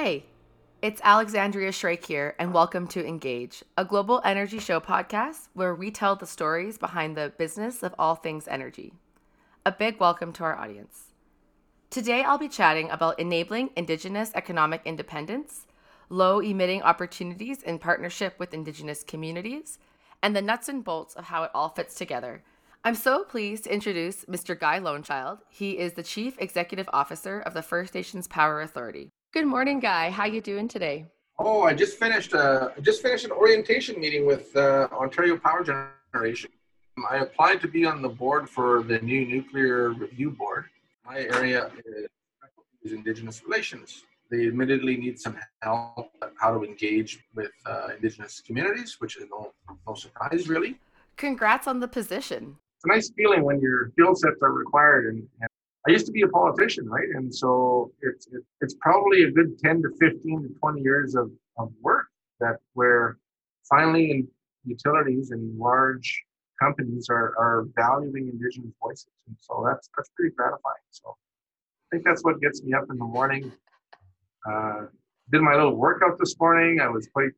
Hey, it's Alexandria Shrake here, and welcome to Engage, a global energy show podcast where we tell the stories behind the business of all things energy. A big welcome to our audience. Today, I'll be chatting about enabling Indigenous economic independence, low emitting opportunities in partnership with Indigenous communities, and the nuts and bolts of how it all fits together. I'm so pleased to introduce Mr. Guy Lonechild. He is the Chief Executive Officer of the First Nations Power Authority. Good morning, Guy. How you doing today? Oh, I just finished. Uh, I just finished an orientation meeting with uh, Ontario Power Generation. I applied to be on the board for the new nuclear review board. My area is Indigenous relations. They admittedly need some help how to engage with uh, Indigenous communities, which is no, no surprise, really. Congrats on the position. It's a nice feeling when your skill sets are required. And, and, I used to be a politician, right? And so it's it, it's probably a good 10 to 15 to 20 years of, of work that where finally in utilities and large companies are, are valuing indigenous voices. And so that's that's pretty gratifying. So I think that's what gets me up in the morning uh, did my little workout this morning. I was quite,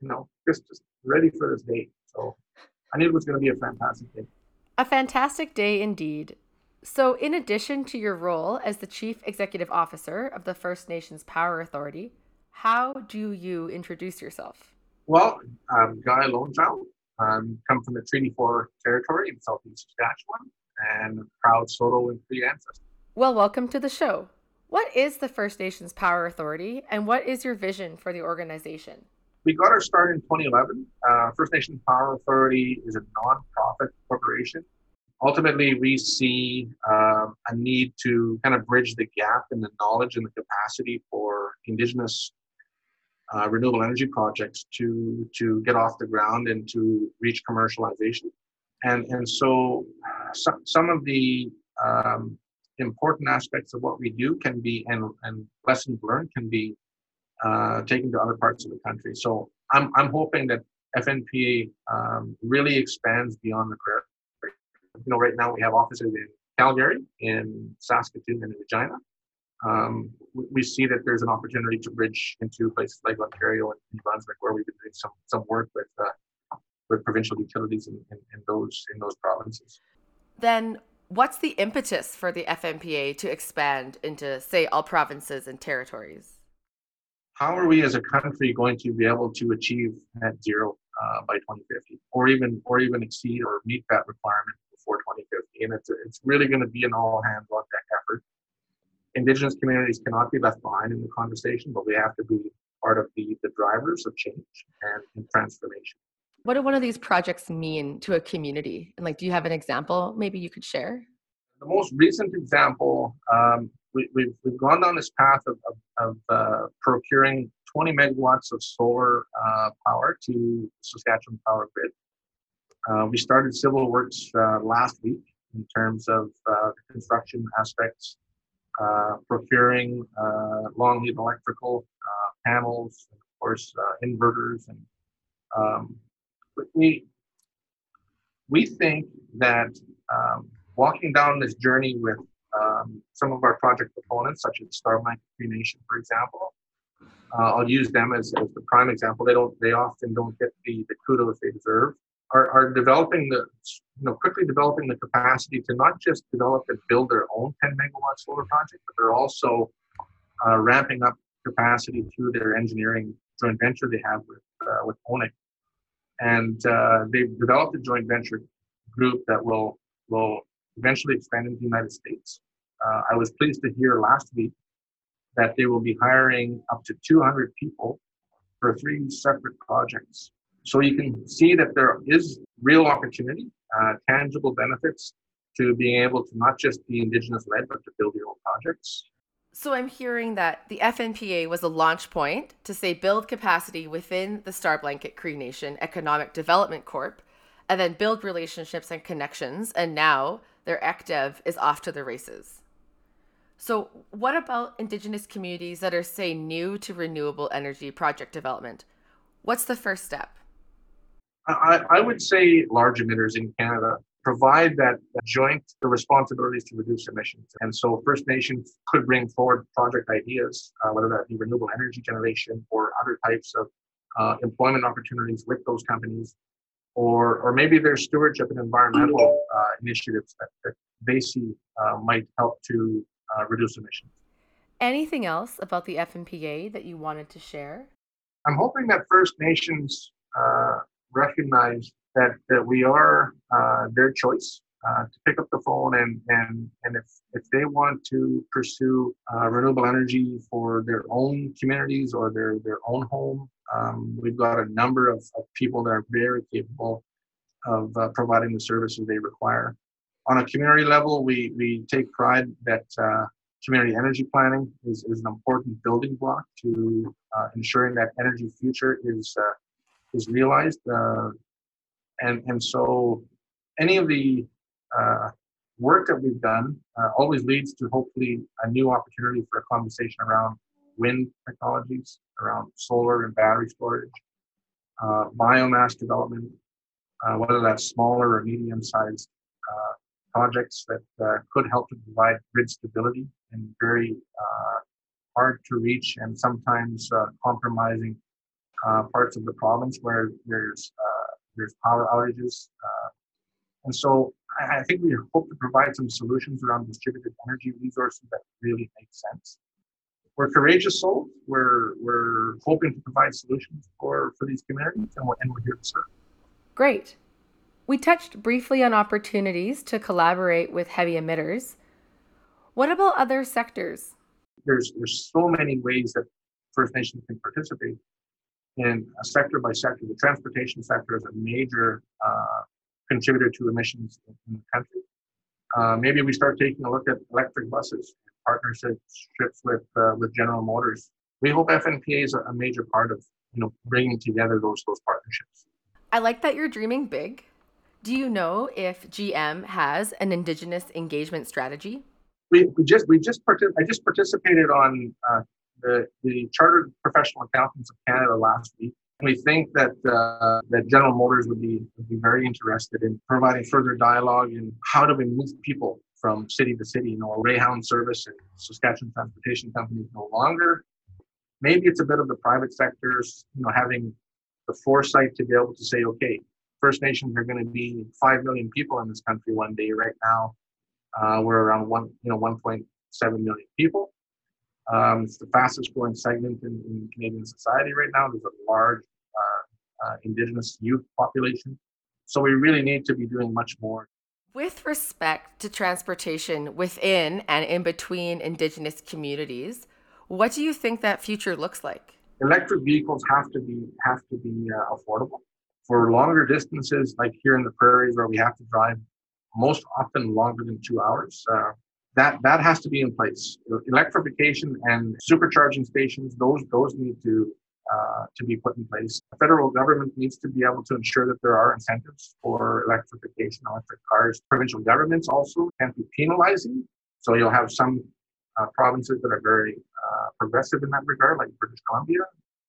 you know, just, just ready for this day. So I knew it was going to be a fantastic day. A fantastic day indeed. So, in addition to your role as the Chief Executive Officer of the First Nations Power Authority, how do you introduce yourself? Well, I'm Guy Lonechild. I come from the Treaty 4 territory in southeast Saskatchewan and proud Saulteaux and Cree ancestor. Well, welcome to the show. What is the First Nations Power Authority and what is your vision for the organization? We got our start in 2011. Uh, First Nations Power Authority is a nonprofit corporation. Ultimately, we see um, a need to kind of bridge the gap in the knowledge and the capacity for Indigenous uh, renewable energy projects to to get off the ground and to reach commercialization. And and so some some of the um, important aspects of what we do can be and, and lessons learned can be uh, taken to other parts of the country. So I'm, I'm hoping that FNPA um, really expands beyond the prairie. You know, right now we have offices in Calgary, in Saskatoon, and in Regina. Um, we see that there's an opportunity to bridge into places like Ontario and New Brunswick, where we've been doing some some work with uh, with provincial utilities in, in, in those in those provinces. Then, What's the impetus for the FNPA to expand into, say, all provinces and territories? How are we as a country going to be able to achieve net zero uh, by 2050, or even or even exceed or meet that requirement before 2050? And it's it's really going to be an all hands on deck effort. Indigenous communities cannot be left behind in the conversation, but we have to be part of the the drivers of change and, and transformation what do one of these projects mean to a community? And like, do you have an example maybe you could share? The most recent example, um, we, have we've, we've gone down this path of, of, of uh, procuring 20 megawatts of solar uh, power to Saskatchewan Power Grid. Uh, we started civil works uh, last week in terms of uh, construction aspects, uh, procuring long lead electrical panels, and of course, inverters and um, we we think that um, walking down this journey with um, some of our project proponents, such as Starblanket Cree Nation, for example, uh, I'll use them as, as the prime example. They don't they often don't get the, the kudos they deserve. Are, are developing the you know quickly developing the capacity to not just develop and build their own 10 megawatt solar project, but they're also uh, ramping up capacity through their engineering joint venture they have with uh, with ONIC and uh, they've developed a joint venture group that will will eventually expand into the United States. Uh, I was pleased to hear last week that they will be hiring up to 200 people for three separate projects. So you can see that there is real opportunity, uh, tangible benefits to being able to not just be Indigenous led, but to build your own projects. So I'm hearing that the FNPA was a launch point to say build capacity within the Starblanket Cree Nation Economic Development Corp, and then build relationships and connections. And now their ECDEV is off to the races. So, what about Indigenous communities that are, say, new to renewable energy project development? What's the first step? I, I would say large emitters in Canada provide that, joint the responsibilities to reduce emissions. And so First Nations could bring forward project ideas, uh, whether that be renewable energy generation or other types of uh, employment opportunities with those companies, or or maybe their stewardship and environmental uh, initiatives that, that they see uh, might help to uh, reduce emissions. Anything else about the FNPA that you wanted to share? I'm hoping that First Nations uh, recognize that that we are uh, their choice uh, to pick up the phone and and and if if they want to pursue uh, renewable energy for their own communities or their their own home, um, we've got a number of, of people that are very capable of uh, providing the services they require. On a community level, we we take pride that uh, community energy planning is, is an important building block to uh, ensuring that energy future is is realized. Uh, and and so any of the uh, work that we've done uh, always leads to hopefully a new opportunity for a conversation around wind technologies, around solar and battery storage, uh, biomass development, whether that's smaller or medium-sized projects that uh, could help to provide grid stability in very uh, hard to reach and sometimes uh, compromising uh, parts of the province where there's uh, there's power outages. Uh, and so I, I, think we hope to provide some solutions around distributed energy resources that really make sense. We're courageous souls. We're we're hoping to provide solutions for for these communities, and we're, and we're here to serve. Great. We touched briefly on opportunities to collaborate with heavy emitters. What about other sectors? There's there's so many ways that First Nations can participate in a sector by sector. The transportation sector is a major uh, contributor to emissions in the country. Uh, maybe we start taking a look at electric buses, partnerships with uh, with General Motors. We hope FNPA is a, major part of you know bringing together those those partnerships. I like that you're dreaming big. Do you know if GM has an Indigenous engagement strategy? We, we just we just partic- I just participated on uh, the the Chartered Professional Accountants of Canada last week. We think that uh, that General Motors would be would be very interested in providing further dialogue in how do we move people from city to city. You know, a service and Saskatchewan Transportation Company is no longer. Maybe it's a bit of the private sectors, you know, having the foresight to be able to say, okay, First Nations are going to be five million people in this country one day. Right now, uh, we're around one, you know, 1.7 million people. Um, it's the fastest growing segment in, in, Canadian society right now. There's a large uh, uh, Indigenous youth population, so we really need to be doing much more. With respect to transportation within and in between Indigenous communities, what do you think that future looks like? Electric vehicles have to be have to be uh, affordable for longer distances, like here in the prairies where we have to drive most often longer than two hours, uh, that that has to be in place. Electrification and supercharging stations, those those need to uh, to be put in place. The federal government needs to be able to ensure that there are incentives for electrification, electric cars. Provincial governments also can't be penalizing. So you'll have some uh, provinces that are very uh, progressive in that regard, like British Columbia,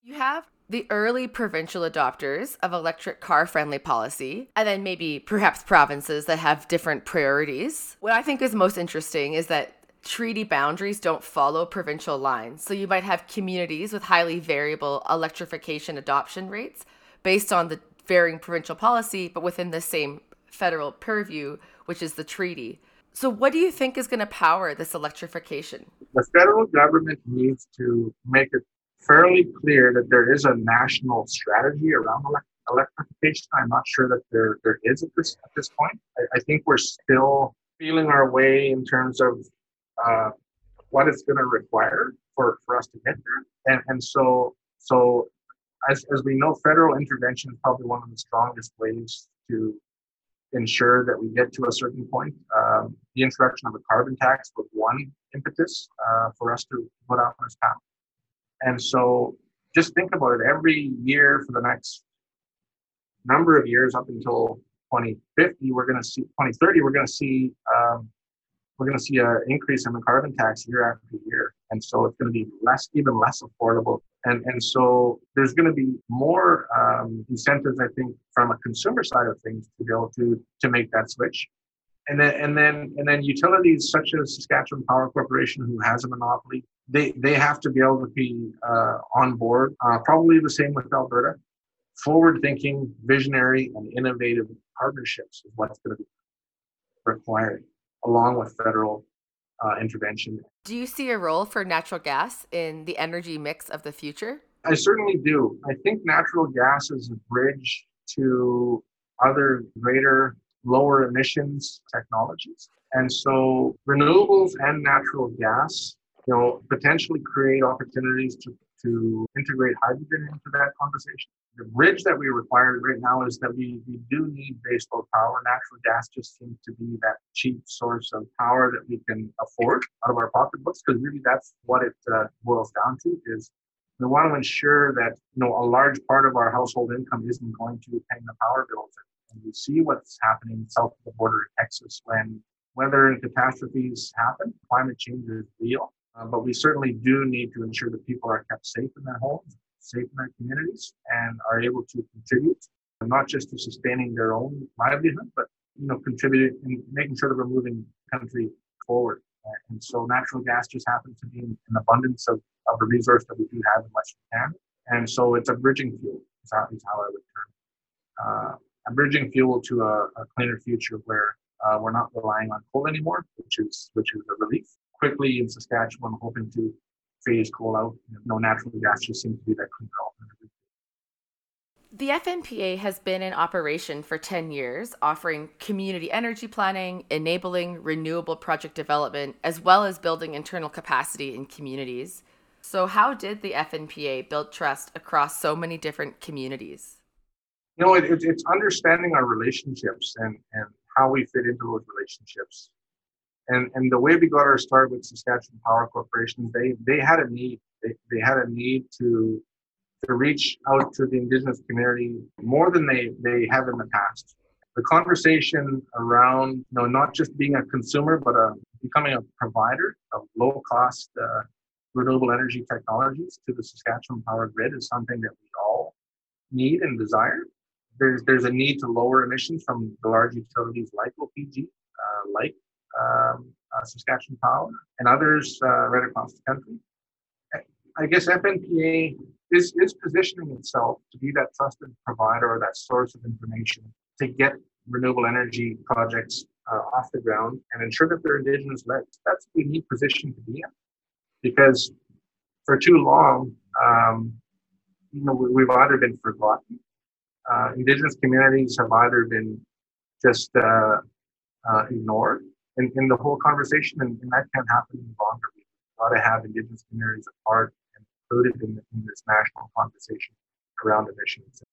you have the early provincial adopters of electric car friendly policy, and then maybe perhaps provinces that have different priorities. What I think is most interesting is that treaty boundaries don't follow provincial lines. So you might have communities with highly variable electrification adoption rates based on the varying provincial policy, but within the same federal purview, which is the treaty. So, what do you think is going to power this electrification? The federal government needs to make it fairly clear that there is a national strategy around electrification. I'm not sure that there, there is at this at this point. I, I think we're still feeling our way in terms of uh, what it's going to require for, for us to get there. And, and so so as, as we know, federal intervention is probably one of the strongest ways to ensure that we get to a certain point. Um, the introduction of a carbon tax was one impetus uh, for us to put out this path. And so just think about it every year for the next number of years up until 2050, we're going to see 2030, we're going to see um, we're going to see an increase in the carbon tax year after year, and so it's going to be less, even less affordable And, and so there's going to be more um, incentives, I think, from a consumer side of things to be able to, to make that switch. And then, and then, and then utilities such as Saskatchewan Power Corporation, who has a monopoly, they, they have to be able to be uh, on board. Uh, probably the same with Alberta. Forward thinking, visionary, and innovative partnerships is what's going to be required, along with federal uh, intervention. Do you see a role for natural gas in the energy mix of the future? I certainly do. I think natural gas is a bridge to other greater lower emissions technologies. And so renewables and natural gas, you know, potentially create opportunities to, to integrate hydrogen into that conversation the bridge that we require right now is that we, we do need baseload power. Natural gas just seems to be that cheap source of power that we can afford out of our pocketbooks because really that's what it uh, boils down to is we want to ensure that you know a large part of our household income isn't going to paying the power bills. We see what's happening south of the border in Texas when weather and catastrophes happen. Climate change is real, uh, but we certainly do need to ensure that people are kept safe in their homes safe in their communities and are able to contribute not just to sustaining their own livelihood, but you know, contributing and making sure that we're moving the country forward. And so natural gas just happens to be an abundance of, of a resource that we do have in Western Canada. And so it's a bridging fuel, is how, is how I would term it. Uh, bridging fuel to a, a cleaner future where uh, we're not relying on coal anymore, which is which is a relief. Quickly in Saskatchewan, hoping to phase coal out. No natural gas just seems to be that cleaner alternative. The FNPA has been in operation for 10 years, offering community energy planning, enabling renewable project development, as well as building internal capacity in communities. So, how did the FNPA build trust across so many different communities? You know, it, it, it's understanding our relationships and, and how we fit into those relationships. And and the way we got our start with Saskatchewan Power Corporation, they they had a need. They, they had a need to to reach out to the indigenous community more than they they have in the past. The conversation around you know not just being a consumer but a, becoming a provider of low cost uh, renewable energy technologies to the Saskatchewan power grid is something that we all need and desire. There's there's a need to lower emissions from the large utilities like OPG, uh, like um, uh, Saskatchewan Power, and others uh, right across the country. I guess FNPA is, is positioning itself to be that trusted provider or that source of information to get renewable energy projects uh, off the ground and ensure that they're indigenous led. That's a unique position to be in because for too long, um, you know, we, have either been forgotten, indigenous communities have either been just uh, uh ignored, in, in the whole conversation, and, and that can't happen any longer. We've got to have Indigenous communities a part and included in, in this national conversation around emissions.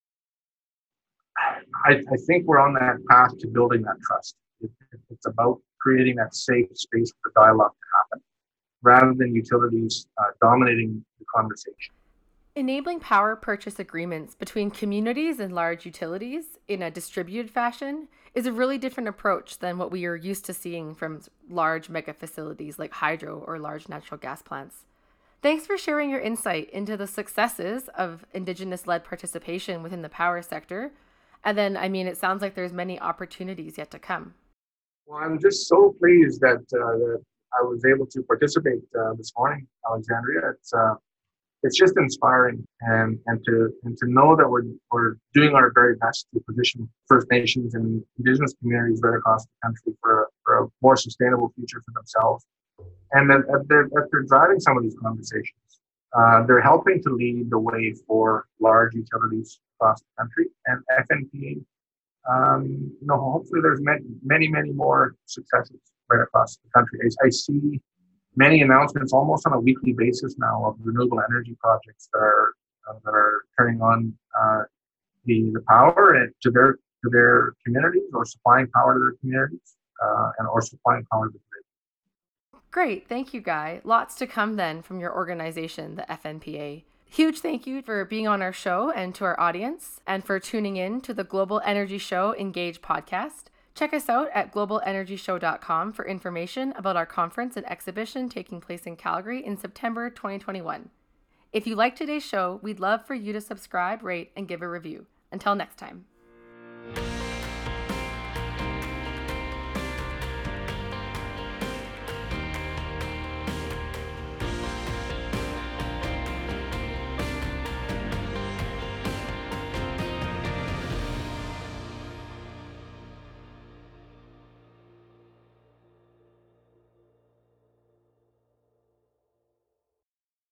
I, I, think we're on that path to building that trust. It, it's about creating that safe space for dialogue to happen rather than utilities uh, dominating the conversation. Enabling power purchase agreements between communities and large utilities in a distributed fashion is a really different approach than what we are used to seeing from large mega facilities like hydro or large natural gas plants. Thanks for sharing your insight into the successes of Indigenous led participation within the power sector. And then, I mean, it sounds like there's many opportunities yet to come. Well, I'm just so pleased that, uh, that I was able to participate uh, this morning, Alexandria. It's, uh, it's just inspiring and, and to and to know that we're, we're doing our very best to position First Nations and Indigenous communities right across the country for a, for a more sustainable future for themselves. And that, that, they're, that they're driving some of these conversations. Uh, they're helping to lead the way for large utilities across the country. And FNP, um, you know, hopefully there's many, many, many more successes right across the country. I, I see many announcements almost on a weekly basis now of renewable energy projects that are uh, that are turning on uh, the the power and to their to their communities or supplying power to their communities uh, and or supplying power to the grid. Great, thank you, Guy. Lots to come then from your organization, the FNPA. Huge thank you for being on our show and to our audience, and for tuning in to the Global Energy Show Engage podcast. Check us out at globalenergyshow.com for information about our conference and exhibition taking place in Calgary in September 2021. If you like today's show, we'd love for you to subscribe, rate, and give a review. Until next time.